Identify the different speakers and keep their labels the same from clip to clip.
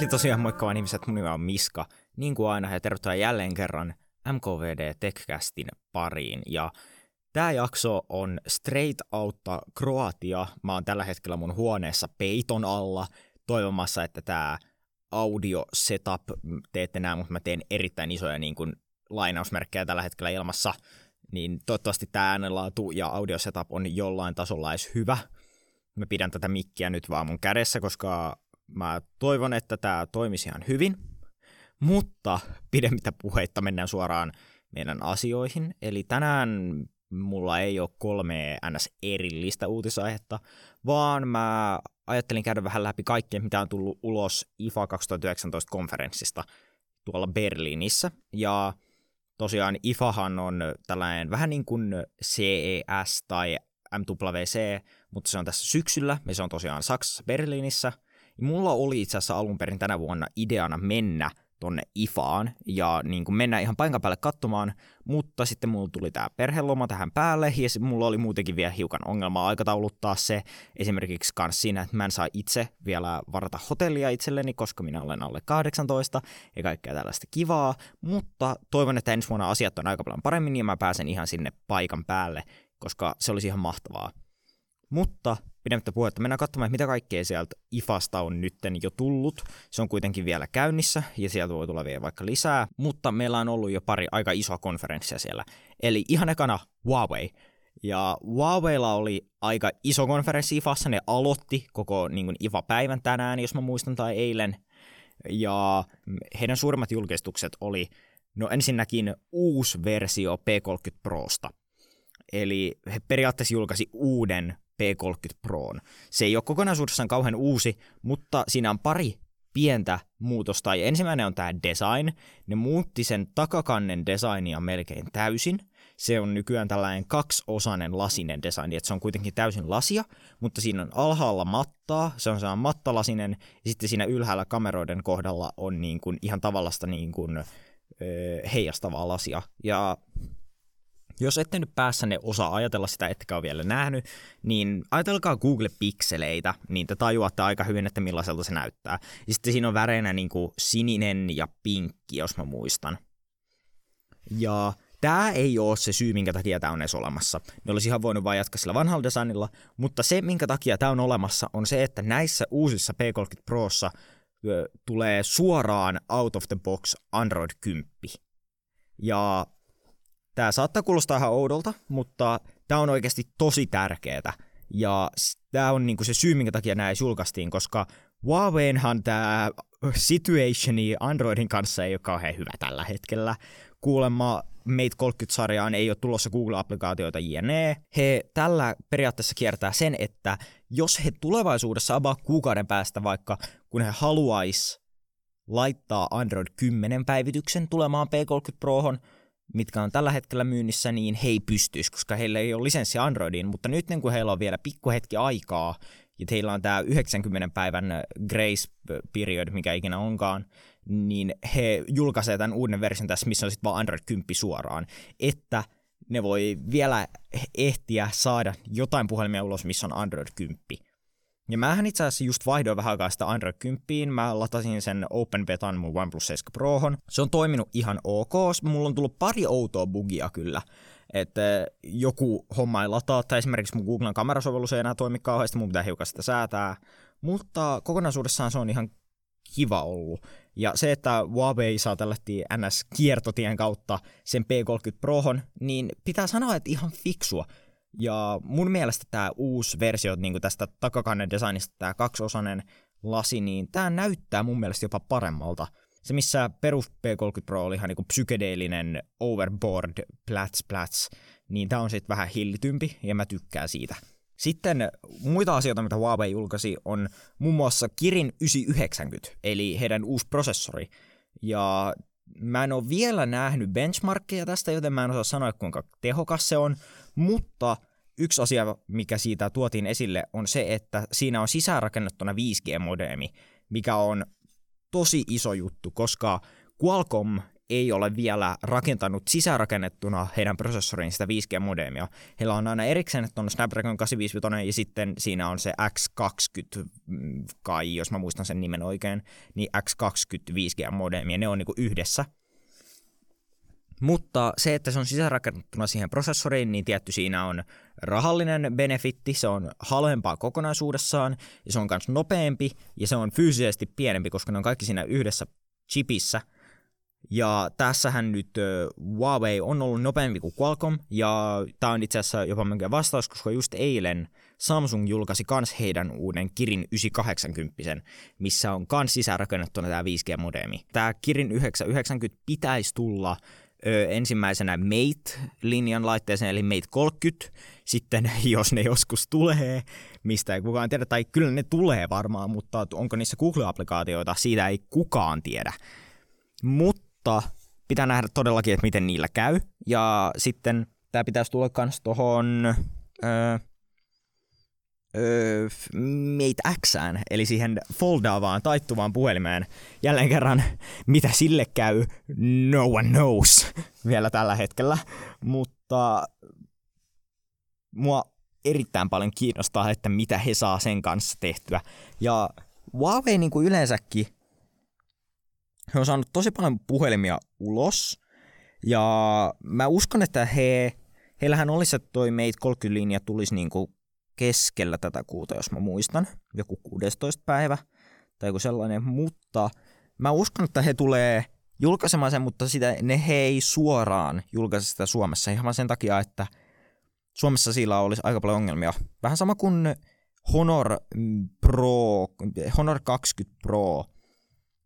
Speaker 1: Eli tosiaan moikka vaan ihmiset, mun nimi on Miska, niin kuin aina, ja tervetuloa jälleen kerran MKVD Techcastin pariin. Ja tämä jakso on Straight Outta Kroatia. Mä oon tällä hetkellä mun huoneessa peiton alla toivomassa, että tämä audio setup, teette nämä, mutta mä teen erittäin isoja niin kuin lainausmerkkejä tällä hetkellä ilmassa, niin toivottavasti tämä äänenlaatu ja audio setup on jollain tasolla edes hyvä. Mä pidän tätä mikkiä nyt vaan mun kädessä, koska Mä toivon, että tämä toimisi ihan hyvin, mutta pidemmittä puheitta mennään suoraan meidän asioihin. Eli tänään mulla ei ole kolme ns. erillistä uutisaihetta, vaan mä ajattelin käydä vähän läpi kaikkea, mitä on tullut ulos IFA 2019-konferenssista tuolla Berliinissä. Ja tosiaan IFAhan on tällainen vähän niin kuin CES tai MWC, mutta se on tässä syksyllä, ja se on tosiaan Saksassa Berliinissä – Mulla oli itse asiassa alun perin tänä vuonna ideana mennä tonne IFAan ja niin kuin mennä ihan paikan päälle katsomaan, mutta sitten mulla tuli tämä perheloma tähän päälle ja mulla oli muutenkin vielä hiukan ongelmaa aikatauluttaa se esimerkiksi kans siinä, että mä en saa itse vielä varata hotellia itselleni, koska minä olen alle 18 ja kaikkea tällaista kivaa, mutta toivon, että ensi vuonna asiat on aika paljon paremmin ja mä pääsen ihan sinne paikan päälle, koska se olisi ihan mahtavaa. Mutta pidemmittä puhetta mennään katsomaan, mitä kaikkea sieltä IFAsta on nytten jo tullut. Se on kuitenkin vielä käynnissä ja sieltä voi tulla vielä vaikka lisää, mutta meillä on ollut jo pari aika isoa konferenssia siellä. Eli ihan ekana Huawei. Ja Huaweilla oli aika iso konferenssi IFAssa, ne aloitti koko niin kuin IFA-päivän tänään, jos mä muistan, tai eilen. Ja heidän suurimmat julkistukset oli, no ensinnäkin uusi versio P30 Prosta. Eli he periaatteessa julkaisi uuden P30 Proon. Se ei ole kokonaisuudessaan kauhean uusi, mutta siinä on pari pientä muutosta. Ja ensimmäinen on tämä design. Ne muutti sen takakannen designia melkein täysin. Se on nykyään tällainen kaksiosainen lasinen design, että se on kuitenkin täysin lasia, mutta siinä on alhaalla mattaa, se on sellainen mattalasinen, ja sitten siinä ylhäällä kameroiden kohdalla on niin kuin ihan tavallista niin kuin, heijastavaa lasia. Ja jos ette nyt päässänne osaa ajatella sitä, ettekä ole vielä nähnyt, niin ajatelkaa Google-pikseleitä, niin te tajuatte aika hyvin, että millaiselta se näyttää. Ja sitten siinä on väreinä niin kuin sininen ja pinkki, jos mä muistan. Ja tämä ei ole se syy, minkä takia tämä on edes olemassa. Ne olisi ihan voinut vain jatkaa sillä vanhalla designilla, mutta se, minkä takia tämä on olemassa, on se, että näissä uusissa P30 Prossa tulee suoraan out of the box Android 10. Ja Tämä saattaa kuulostaa ihan oudolta, mutta tämä on oikeasti tosi tärkeää. Ja tämä on niinku se syy, minkä takia nämä julkaistiin, koska Huaweinhan tämä situationi Androidin kanssa ei ole kauhean hyvä tällä hetkellä. Kuulemma Mate 30-sarjaan ei ole tulossa Google-applikaatioita jne. He tällä periaatteessa kiertää sen, että jos he tulevaisuudessa avaa kuukauden päästä vaikka, kun he haluais laittaa Android 10 päivityksen tulemaan P30 Prohon, mitkä on tällä hetkellä myynnissä, niin he ei pystyisi, koska heillä ei ole lisenssi Androidiin, mutta nyt niin kun heillä on vielä pikkuhetki aikaa, ja heillä on tämä 90 päivän grace period, mikä ikinä onkaan, niin he julkaisee tämän uuden version tässä, missä on sitten vaan Android 10 suoraan, että ne voi vielä ehtiä saada jotain puhelimia ulos, missä on Android 10. Ja mähän itse asiassa just vaihdoin vähän aikaa sitä Android 10, mä latasin sen Open Betan mun OnePlus 7 Prohon. Se on toiminut ihan ok, mulla on tullut pari outoa bugia kyllä, että joku homma ei lataa, tai esimerkiksi mun Googlen kamerasovellus ei enää toimi kauheasti, mun pitää hiukan sitä säätää, mutta kokonaisuudessaan se on ihan kiva ollut. Ja se, että Huawei saa tällä NS-kiertotien kautta sen P30 Prohon, niin pitää sanoa, että ihan fiksua. Ja mun mielestä tämä uusi versio niin tästä takakannen designista, tämä kaksiosainen lasi, niin tämä näyttää mun mielestä jopa paremmalta. Se, missä perus P30 Pro oli ihan niin psykedeellinen overboard plats plats, niin tämä on sitten vähän hillitympi ja mä tykkään siitä. Sitten muita asioita, mitä Huawei julkaisi, on muun muassa Kirin 990, eli heidän uusi prosessori. Ja mä en ole vielä nähnyt benchmarkkeja tästä, joten mä en osaa sanoa, kuinka tehokas se on, mutta yksi asia, mikä siitä tuotiin esille, on se, että siinä on sisäänrakennettuna 5G-modeemi, mikä on tosi iso juttu, koska Qualcomm ei ole vielä rakentanut sisärakennettuna heidän prosessoriin sitä 5G-modemia. Heillä on aina erikseen, että on Snapdragon 855 ja sitten siinä on se X20 mm, kai, jos mä muistan sen nimen oikein, niin X20 5G-modemia, ne on niinku yhdessä. Mutta se, että se on sisärakennettuna siihen prosessoriin, niin tietty siinä on rahallinen benefitti, se on halvempaa kokonaisuudessaan, ja se on myös nopeampi, ja se on fyysisesti pienempi, koska ne on kaikki siinä yhdessä chipissä. Ja tässähän nyt Huawei on ollut nopeampi kuin Qualcomm, ja tämä on itse asiassa jopa minkä vastaus, koska just eilen Samsung julkaisi kans heidän uuden Kirin 980, missä on kans sisäänrakennettuna tämä 5G-modeemi. Tämä Kirin 990 pitäisi tulla ensimmäisenä Mate-linjan laitteeseen, eli Mate 30. Sitten, jos ne joskus tulee, mistä ei kukaan tiedä, tai kyllä ne tulee varmaan, mutta onko niissä Google-applikaatioita, siitä ei kukaan tiedä. Mutta pitää nähdä todellakin, että miten niillä käy. Ja sitten tämä pitäisi tulla myös tuohon öö, Mate Xään, eli siihen foldaavaan, taittuvaan puhelimeen. Jälleen kerran, mitä sille käy, no one knows vielä tällä hetkellä. Mutta mua erittäin paljon kiinnostaa, että mitä he saa sen kanssa tehtyä. Ja Huawei niin kuin yleensäkin, he on saanut tosi paljon puhelimia ulos. Ja mä uskon, että he, heillähän olisi, että toi Mate 30-linja tulisi niin kuin keskellä tätä kuuta, jos mä muistan, joku 16 päivä tai joku sellainen, mutta mä uskon, että he tulee julkaisemaan sen, mutta sitä, ne he ei suoraan julkaise sitä Suomessa ihan sen takia, että Suomessa sillä olisi aika paljon ongelmia. Vähän sama kuin Honor Pro, Honor 20 Pro,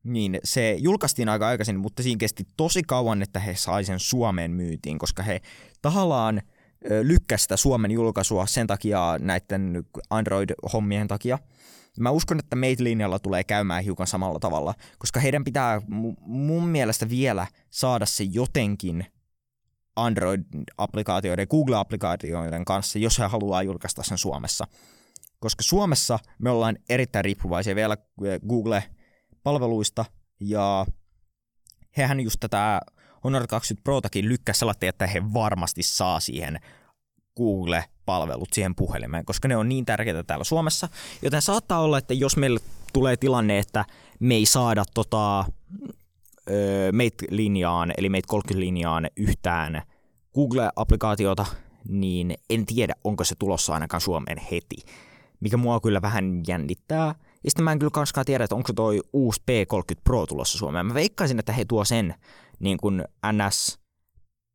Speaker 1: niin se julkaistiin aika aikaisin, mutta siinä kesti tosi kauan, että he sai sen Suomeen myytiin, koska he tahallaan – lykkästä Suomen julkaisua sen takia näiden Android-hommien takia. Mä uskon, että Mate-linjalla tulee käymään hiukan samalla tavalla, koska heidän pitää mun mielestä vielä saada se jotenkin Android-applikaatioiden, Google-applikaatioiden kanssa, jos he haluaa julkaista sen Suomessa. Koska Suomessa me ollaan erittäin riippuvaisia vielä Google-palveluista, ja hehän just tätä Honor 20 Protakin lykkäsi sellainen, että he varmasti saa siihen Google-palvelut siihen puhelimeen, koska ne on niin tärkeitä täällä Suomessa. Joten saattaa olla, että jos meillä tulee tilanne, että me ei saada tota, meitä linjaan, eli meitä 30-linjaan yhtään Google-applikaatiota, niin en tiedä, onko se tulossa ainakaan Suomeen heti, mikä mua kyllä vähän jännittää. Ja sitten mä en kyllä koskaan tiedä, että onko toi uusi P30 Pro tulossa Suomeen. Mä veikkaisin, että he tuo sen niin kuin NS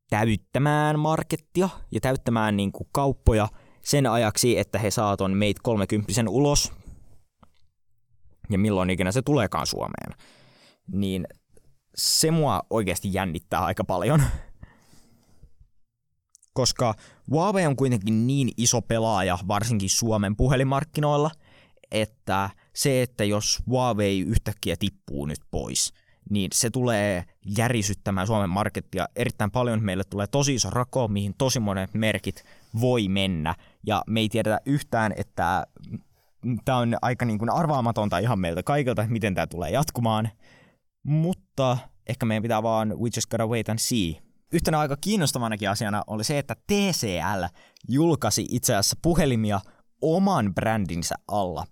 Speaker 1: täyttämään markettia ja täyttämään niin kuin kauppoja sen ajaksi, että he saa ton Mate 30 ulos ja milloin ikinä se tuleekaan Suomeen. Niin se mua oikeasti jännittää aika paljon. Koska Huawei on kuitenkin niin iso pelaaja, varsinkin Suomen puhelimarkkinoilla, että se, että jos Huawei yhtäkkiä tippuu nyt pois – niin se tulee järisyttämään Suomen markettia erittäin paljon. Meille tulee tosi iso rako, mihin tosi monet merkit voi mennä. Ja me ei tiedetä yhtään, että tämä on aika niin kuin arvaamatonta ihan meiltä kaikilta, miten tämä tulee jatkumaan. Mutta ehkä meidän pitää vaan we just gotta wait and see. Yhtenä aika kiinnostavanakin asiana oli se, että TCL julkaisi itse asiassa puhelimia oman brändinsä alla.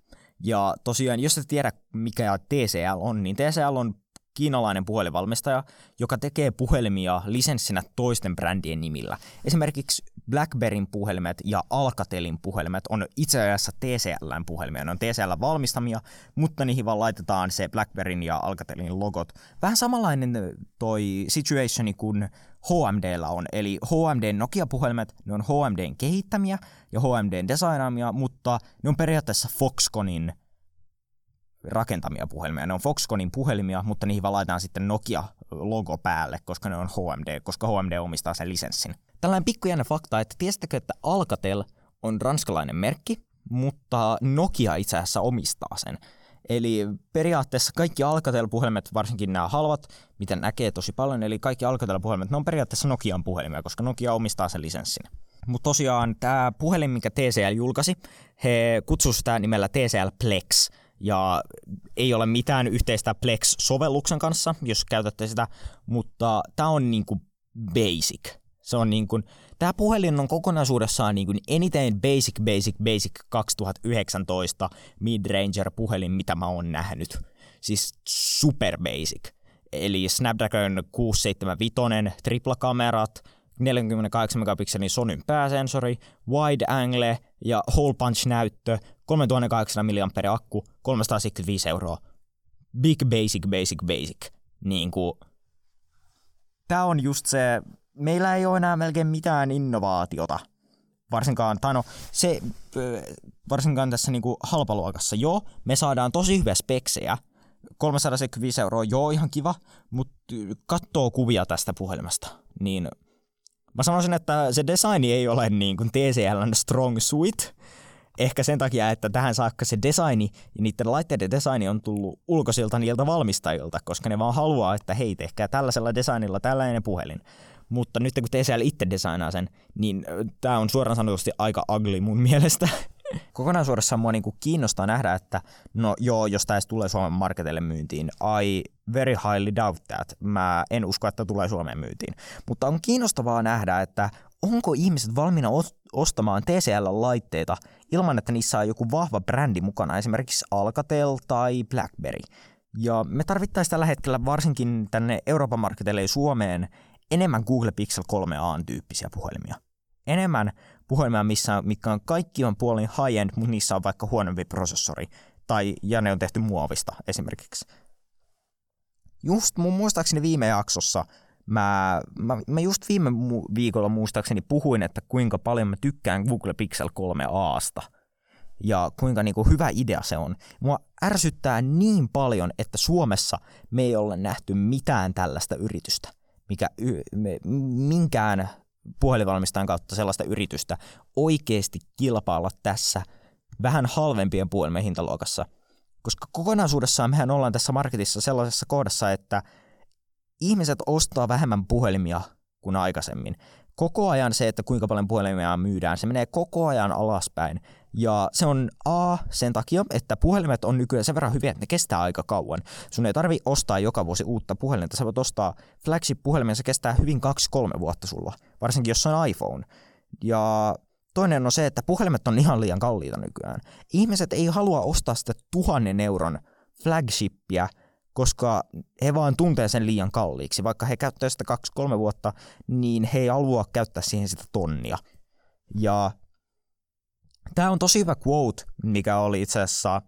Speaker 1: Ja tosiaan, jos et tiedä mikä TCL on, niin TCL on kiinalainen puhelinvalmistaja, joka tekee puhelimia lisenssinä toisten brändien nimillä. Esimerkiksi BlackBerryn puhelimet ja Alcatelin puhelimet on itse asiassa TCLn puhelimia. Ne on TCL valmistamia, mutta niihin vaan laitetaan se BlackBerryn ja Alcatelin logot. Vähän samanlainen toi situationi kuin HMDllä on, eli HMD Nokia-puhelimet, ne on HMDn kehittämiä ja HMDn designaamia, mutta ne on periaatteessa Foxconnin rakentamia puhelimia. Ne on Foxconnin puhelimia, mutta niihin vaan laitetaan sitten Nokia-logo päälle, koska ne on HMD, koska HMD omistaa sen lisenssin. Tällainen pikkujänne fakta, että tiesittekö, että Alcatel on ranskalainen merkki, mutta Nokia itse asiassa omistaa sen. Eli periaatteessa kaikki Alcatel-puhelimet, varsinkin nämä halvat, mitä näkee tosi paljon, eli kaikki Alcatel-puhelimet, ne on periaatteessa Nokian puhelimia, koska Nokia omistaa sen lisenssin. Mutta tosiaan tämä puhelin, mikä TCL julkaisi, he kutsuivat sitä nimellä TCL Plex, ja ei ole mitään yhteistä Plex-sovelluksen kanssa, jos käytätte sitä, mutta tämä on niinku basic. Se on niin kuin, tämä puhelin on kokonaisuudessaan niin kuin eniten basic, basic, basic 2019 mid-ranger puhelin, mitä mä oon nähnyt. Siis super basic. Eli Snapdragon 675, triplakamerat, 48 megapikselin Sonyn pääsensori, wide angle ja hole punch näyttö, 3800 mAh akku, 375 euroa. Big basic, basic, basic. Niin kuin, tämä on just se, meillä ei ole enää melkein mitään innovaatiota. Varsinkaan, tai no, se, varsinkaan tässä niinku halpaluokassa, joo, me saadaan tosi hyviä speksejä, 375 euroa, joo, ihan kiva, mutta katsoo kuvia tästä puhelimesta, niin mä sanoisin, että se designi ei ole niin kuin TCLn strong suit, ehkä sen takia, että tähän saakka se designi ja niiden laitteiden designi on tullut ulkoisilta niiltä valmistajilta, koska ne vaan haluaa, että hei, tehkää tällaisella designilla tällainen puhelin. Mutta nyt kun TCL itse designaa sen, niin tämä on suoraan sanotusti aika ugly mun mielestä. Kokonaisuudessaan mua niinku kiinnostaa nähdä, että no joo, jos tämä tulee Suomen marketille myyntiin, I very highly doubt that. Mä en usko, että tulee Suomeen myyntiin. Mutta on kiinnostavaa nähdä, että onko ihmiset valmiina ostamaan TCL-laitteita ilman, että niissä on joku vahva brändi mukana, esimerkiksi Alcatel tai BlackBerry. Ja me tarvittaisiin tällä hetkellä varsinkin tänne Euroopan marketille ja Suomeen enemmän Google Pixel 3a tyyppisiä puhelimia. Enemmän puhelimia, missä, mitkä on kaikki on puolin high-end, mutta niissä on vaikka huonompi prosessori, tai, ja ne on tehty muovista esimerkiksi. Just mun muistaakseni viime jaksossa mä, mä, mä just viime viikolla muistaakseni puhuin, että kuinka paljon mä tykkään Google Pixel 3Asta ja kuinka niinku hyvä idea se on. Mua ärsyttää niin paljon, että Suomessa me ei ole nähty mitään tällaista yritystä mikä y- me, minkään puhelinvalmistajan kautta sellaista yritystä oikeasti kilpailla tässä vähän halvempien puhelimen hintaluokassa. Koska kokonaisuudessaan mehän ollaan tässä marketissa sellaisessa kohdassa, että ihmiset ostaa vähemmän puhelimia kuin aikaisemmin. Koko ajan se, että kuinka paljon puhelimia myydään, se menee koko ajan alaspäin. Ja se on A sen takia, että puhelimet on nykyään sen verran hyviä, että ne kestää aika kauan. Sun ei tarvi ostaa joka vuosi uutta puhelinta. Sä voit ostaa flagship-puhelimen, se kestää hyvin 2-3 vuotta sulla, varsinkin jos on iPhone. Ja toinen on se, että puhelimet on ihan liian kalliita nykyään. Ihmiset ei halua ostaa sitä tuhannen euron flagshippia, koska he vaan tuntee sen liian kalliiksi. Vaikka he käyttävät sitä kaksi-kolme vuotta, niin he ei halua käyttää siihen sitä tonnia. Ja Tämä on tosi hyvä quote, mikä oli itse asiassa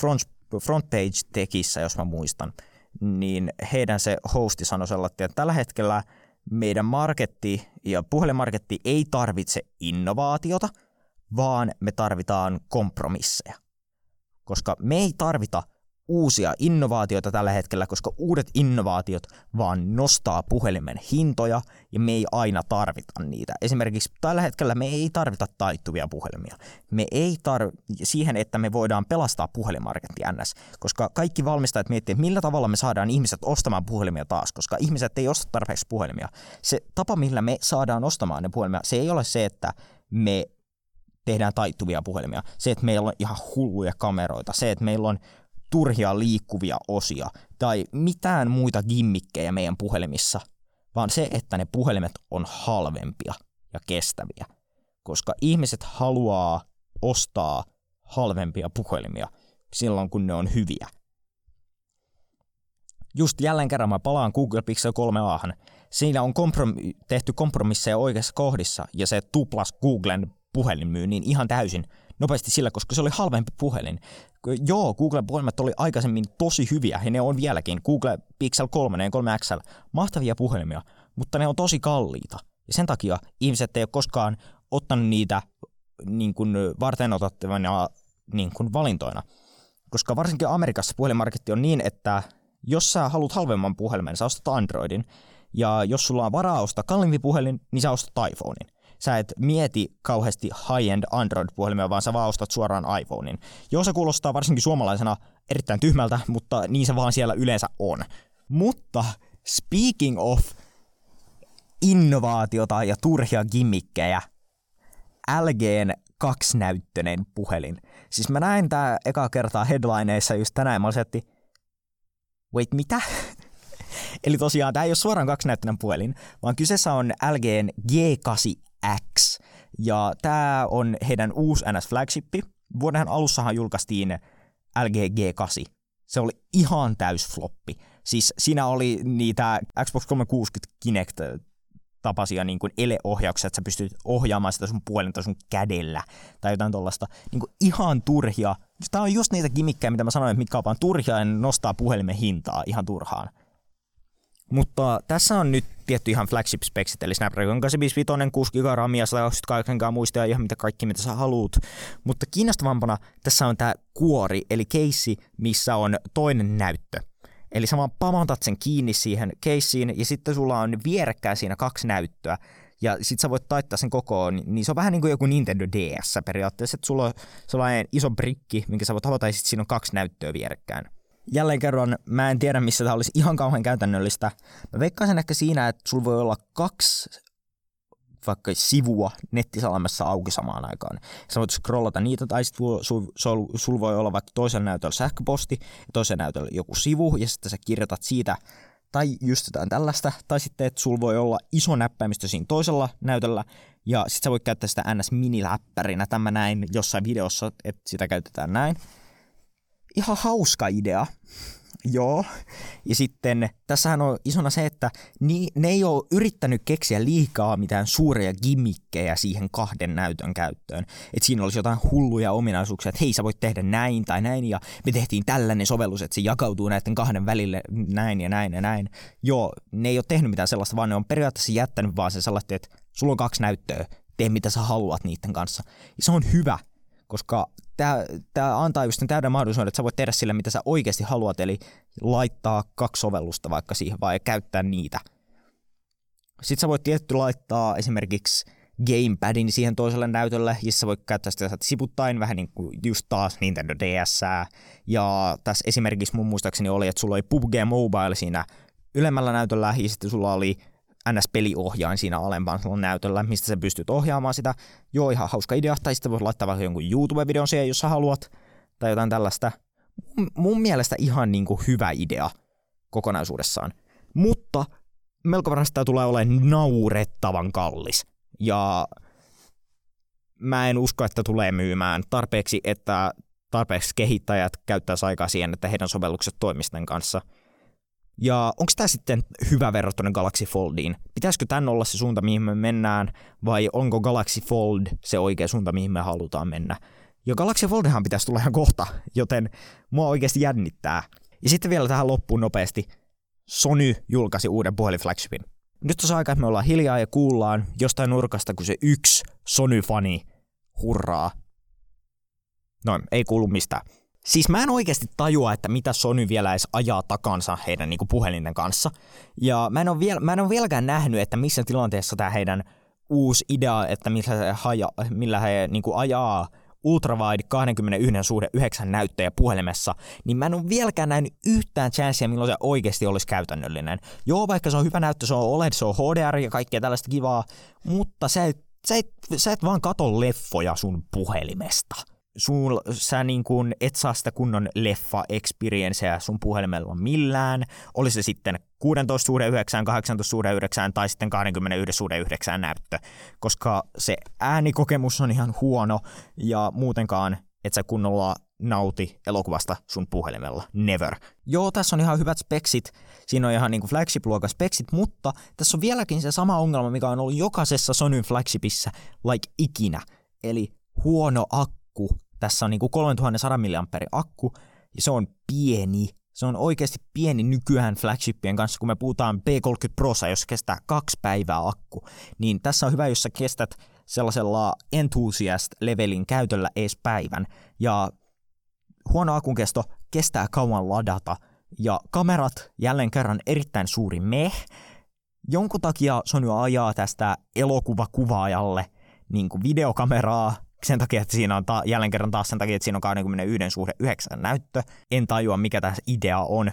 Speaker 1: front, Frontpage tekissä, jos mä muistan. Niin heidän se hosti sanoi sellainen, että tällä hetkellä meidän marketti ja puhelinmarketti ei tarvitse innovaatiota, vaan me tarvitaan kompromisseja. Koska me ei tarvita uusia innovaatioita tällä hetkellä, koska uudet innovaatiot vaan nostaa puhelimen hintoja ja me ei aina tarvita niitä. Esimerkiksi tällä hetkellä me ei tarvita taittuvia puhelimia. Me ei tarvita siihen, että me voidaan pelastaa puhelimarketti NS, koska kaikki valmistajat miettii, että millä tavalla me saadaan ihmiset ostamaan puhelimia taas, koska ihmiset ei osta tarpeeksi puhelimia. Se tapa, millä me saadaan ostamaan ne puhelimia, se ei ole se, että me tehdään taittuvia puhelimia. Se, että meillä on ihan hulluja kameroita, se, että meillä on turhia liikkuvia osia tai mitään muita gimmikkejä meidän puhelimissa, vaan se, että ne puhelimet on halvempia ja kestäviä. Koska ihmiset haluaa ostaa halvempia puhelimia silloin, kun ne on hyviä. Just jälleen kerran mä palaan Google Pixel 3a. Siinä on komprom- tehty kompromisseja oikeassa kohdissa ja se tuplas Googlen puhelinmyynnin ihan täysin nopeasti sillä, koska se oli halvempi puhelin joo, Google-puhelimet oli aikaisemmin tosi hyviä, ja ne on vieläkin. Google Pixel 3 ja 3 XL, mahtavia puhelimia, mutta ne on tosi kalliita. Ja sen takia ihmiset ei ole koskaan ottanut niitä niin kuin varten otettavana niin kuin valintoina. Koska varsinkin Amerikassa puhelinmarketti on niin, että jos sä haluat halvemman puhelimen, sä ostat Androidin, ja jos sulla on varaa ostaa kalliimpi puhelin, niin sä ostat iPhonein sä et mieti kauheasti high-end Android-puhelimia, vaan sä vaan ostat suoraan iPhonein. Joo, se kuulostaa varsinkin suomalaisena erittäin tyhmältä, mutta niin se vaan siellä yleensä on. Mutta speaking of innovaatiota ja turhia gimmikkejä, LGn kaksnäyttöinen puhelin. Siis mä näin tää eka kertaa headlineissa just tänään, mä olisin, wait, mitä? Eli tosiaan tämä ei ole suoraan kaksnäyttöinen puhelin, vaan kyseessä on LGn G8X, ja tämä on heidän uusi NS-flagshippi. Vuoden alussahan julkaistiin LG G8. Se oli ihan täys floppi. Siis siinä oli niitä Xbox 360 Kinect tapaisia niin kuin ele-ohjauksia, että sä pystyt ohjaamaan sitä sun puolinta sun kädellä tai jotain tuollaista. Niin kuin ihan turhia. Tämä on just niitä gimmikkejä, mitä mä sanoin, että mitkä on vaan turhia ja nostaa puhelimen hintaa ihan turhaan. Mutta tässä on nyt tietty ihan flagship speksit, eli Snapdragon 855, 6 GB RAMia, 128 GB ja ihan mitä kaikki mitä sä haluut. Mutta kiinnostavampana tässä on tämä kuori, eli keissi, missä on toinen näyttö. Eli sä vaan pamatat sen kiinni siihen keissiin ja sitten sulla on vierekkäin siinä kaksi näyttöä. Ja sit sä voit taittaa sen kokoon, niin se on vähän niin kuin joku Nintendo DS periaatteessa, että sulla on sellainen iso brikki, minkä sä voit avata ja sit siinä on kaksi näyttöä vierekkäin. Jälleen kerran, mä en tiedä missä tämä olisi ihan kauhean käytännöllistä. Mä veikkaisin ehkä siinä, että sulla voi olla kaksi vaikka sivua nettisalamassa auki samaan aikaan. Sä voit scrollata niitä, tai sitten sulla sul, sul voi olla vaikka toisen näytöllä sähköposti, ja toisen näytöllä joku sivu, ja sitten sä kirjoitat siitä, tai just jotain tällaista, tai sitten, että sulla voi olla iso näppäimistö siinä toisella näytöllä, ja sitten sä voit käyttää sitä ns miniläppärinä, tämä näin jossain videossa, että sitä käytetään näin. Ihan hauska idea, Joo. Ja sitten tässähän on isona se, että ni, ne ei ole yrittänyt keksiä liikaa mitään suuria gimmikkejä siihen kahden näytön käyttöön. Että siinä olisi jotain hulluja ominaisuuksia, että hei sä voit tehdä näin tai näin ja me tehtiin tällainen sovellus, että se jakautuu näiden kahden välille näin ja näin ja näin. Joo, ne ei ole tehnyt mitään sellaista, vaan ne on periaatteessa jättänyt vaan se sellaista, että sulla on kaksi näyttöä, tee mitä sä haluat niiden kanssa. Ja se on hyvä, koska tämä, tämä antaa just täyden mahdollisuuden, että sä voit tehdä sille, mitä sä oikeasti haluat, eli laittaa kaksi sovellusta vaikka siihen vai käyttää niitä. Sitten sä voit tietty laittaa esimerkiksi gamepadin siihen toiselle näytölle, ja sä voit käyttää sitä sivuttain, vähän niin kuin just taas Nintendo DS. Ja tässä esimerkiksi mun muistaakseni oli, että sulla oli PUBG Mobile siinä ylemmällä näytöllä, ja sitten sulla oli NS-peliohjain siinä alempaan näytöllä, mistä sä pystyt ohjaamaan sitä. Joo, ihan hauska idea, tai sitten voit laittaa vaikka jonkun YouTube-videon siihen, jos sä haluat, tai jotain tällaista. Mun mielestä ihan niin kuin hyvä idea kokonaisuudessaan. Mutta melko varmasti tämä tulee olemaan naurettavan kallis. Ja mä en usko, että tulee myymään tarpeeksi, että tarpeeksi kehittäjät käyttäisi aikaa siihen, että heidän sovellukset toimisten kanssa – ja onko tämä sitten hyvä verrattuna Galaxy Foldiin? Pitäisikö tämän olla se suunta, mihin me mennään, vai onko Galaxy Fold se oikea suunta, mihin me halutaan mennä? Ja Galaxy Foldihan pitäisi tulla ihan kohta, joten mua oikeasti jännittää. Ja sitten vielä tähän loppuun nopeasti. Sony julkaisi uuden puhelinflagshipin. Nyt on aika, että me ollaan hiljaa ja kuullaan jostain nurkasta, kun se yksi Sony-fani hurraa. Noin, ei kuulu mistään. Siis mä en oikeasti tajua, että mitä Sony vielä edes ajaa takansa heidän niin kuin puhelinten kanssa. Ja mä en, ole vielä, mä en ole vieläkään nähnyt, että missä tilanteessa tämä heidän uusi idea, että millä he, haja, millä he niin kuin ajaa ultrawide 21 suhde 9 näyttöjä puhelimessa, niin mä en ole vieläkään nähnyt yhtään chanssia, milloin se oikeasti olisi käytännöllinen. Joo, vaikka se on hyvä näyttö, se on OLED, se on HDR ja kaikkea tällaista kivaa, mutta sä et, sä et, sä et vaan kato leffoja sun puhelimesta sul, sä niin kuin et saa sitä kunnon leffa experiencea sun puhelimella millään, oli se sitten 16 suhde 9, 18 suhde 9 tai sitten 21 suhde 9 näyttö, koska se äänikokemus on ihan huono ja muutenkaan et sä kunnolla nauti elokuvasta sun puhelimella. Never. Joo, tässä on ihan hyvät speksit, siinä on ihan niinku flagship-luokan speksit, mutta tässä on vieläkin se sama ongelma, mikä on ollut jokaisessa Sonyn flagshipissa, like ikinä. Eli huono akku tässä on niinku 3100 mAh akku, ja se on pieni. Se on oikeasti pieni nykyään flagshippien kanssa, kun me puhutaan P30 Prosa, jos kestää kaksi päivää akku. Niin tässä on hyvä, jos sä kestät sellaisella enthusiast-levelin käytöllä ees päivän. Ja huono akun kesto kestää kauan ladata. Ja kamerat jälleen kerran erittäin suuri meh. Jonkun takia Sony ajaa tästä elokuvakuvaajalle niin kuin videokameraa, sen takia, että siinä on ta- jälleen kerran taas sen takia, että siinä on 21 suhde 9 näyttö. En tajua, mikä tässä idea on.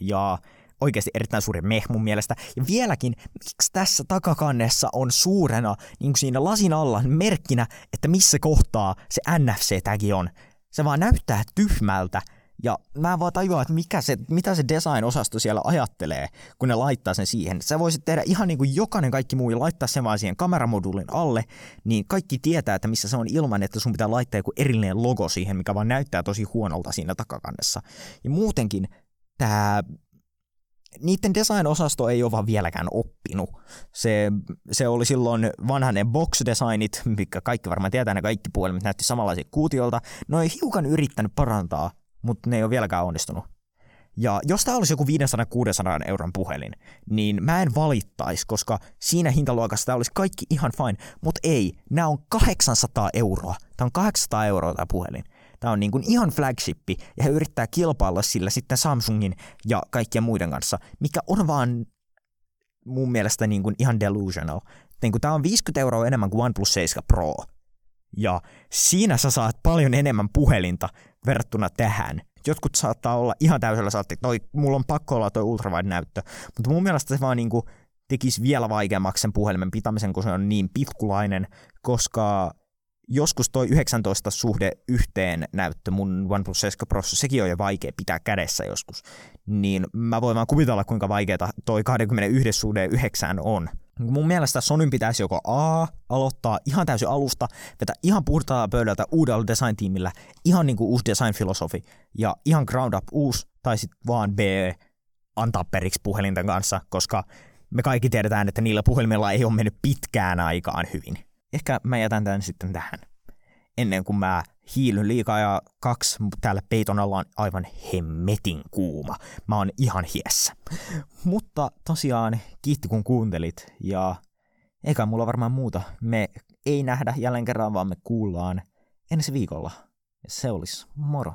Speaker 1: Ja oikeasti erittäin suuri meh mun mielestä. Ja vieläkin, miksi tässä takakannessa on suurena niin kuin siinä lasin alla merkkinä, että missä kohtaa se NFC-tägi on. Se vaan näyttää tyhmältä ja mä en vaan tajua, että mikä se, mitä se design-osasto siellä ajattelee, kun ne laittaa sen siihen. Sä voisit tehdä ihan niin kuin jokainen kaikki muu ja laittaa sen vaan siihen kameramoduulin alle, niin kaikki tietää, että missä se on ilman, että sun pitää laittaa joku erillinen logo siihen, mikä vaan näyttää tosi huonolta siinä takakannessa. Ja muutenkin tämä niiden design-osasto ei ole vaan vieläkään oppinut. Se, se oli silloin vanhainen box-designit, mikä kaikki varmaan tietää, ne kaikki puhelimet näytti samanlaisia kuutiolta. Ne on hiukan yrittänyt parantaa mutta ne ei ole vieläkään onnistunut. Ja jos tämä olisi joku 500-600 euron puhelin, niin mä en valittaisi, koska siinä hintaluokassa tämä olisi kaikki ihan fine. Mutta ei, nämä on 800 euroa. Tämä on 800 euroa tämä puhelin. Tämä on niin kuin ihan flagshippi, ja he yrittää kilpailla sillä sitten Samsungin ja kaikkien muiden kanssa, mikä on vaan mun mielestä niin kuin ihan delusional. Niin kuin tämä on 50 euroa enemmän kuin OnePlus 7 Pro. Ja siinä sä saat paljon enemmän puhelinta verrattuna tähän. Jotkut saattaa olla ihan täysillä saatti, toi, mulla on pakko olla toi ultrawide-näyttö, mutta mun mielestä se vaan niinku tekisi vielä vaikeammaksi sen puhelimen pitämisen, kun se on niin pitkulainen, koska joskus toi 19 suhde yhteen näyttö mun OnePlus 7 Pro, sekin on jo vaikea pitää kädessä joskus, niin mä voin vaan kuvitella, kuinka vaikeaa toi 21 suhde 9 on. Mun mielestä Sonyn pitäisi joko A, aloittaa ihan täysin alusta, vetää ihan puhtaa pöydältä uudella design-tiimillä, ihan niin kuin uusi design-filosofi, ja ihan ground up uusi, tai sitten vaan B, antaa periksi puhelinten kanssa, koska me kaikki tiedetään, että niillä puhelimilla ei ole mennyt pitkään aikaan hyvin. Ehkä mä jätän tämän sitten tähän. Ennen kuin mä hiilyn liikaa ja kaksi täällä peiton alla on aivan hemmetin kuuma. Mä oon ihan hiessä. Mutta tosiaan kiitti kun kuuntelit ja eikä mulla varmaan muuta. Me ei nähdä jälleen kerran, vaan me kuullaan ensi viikolla. Se olisi moro.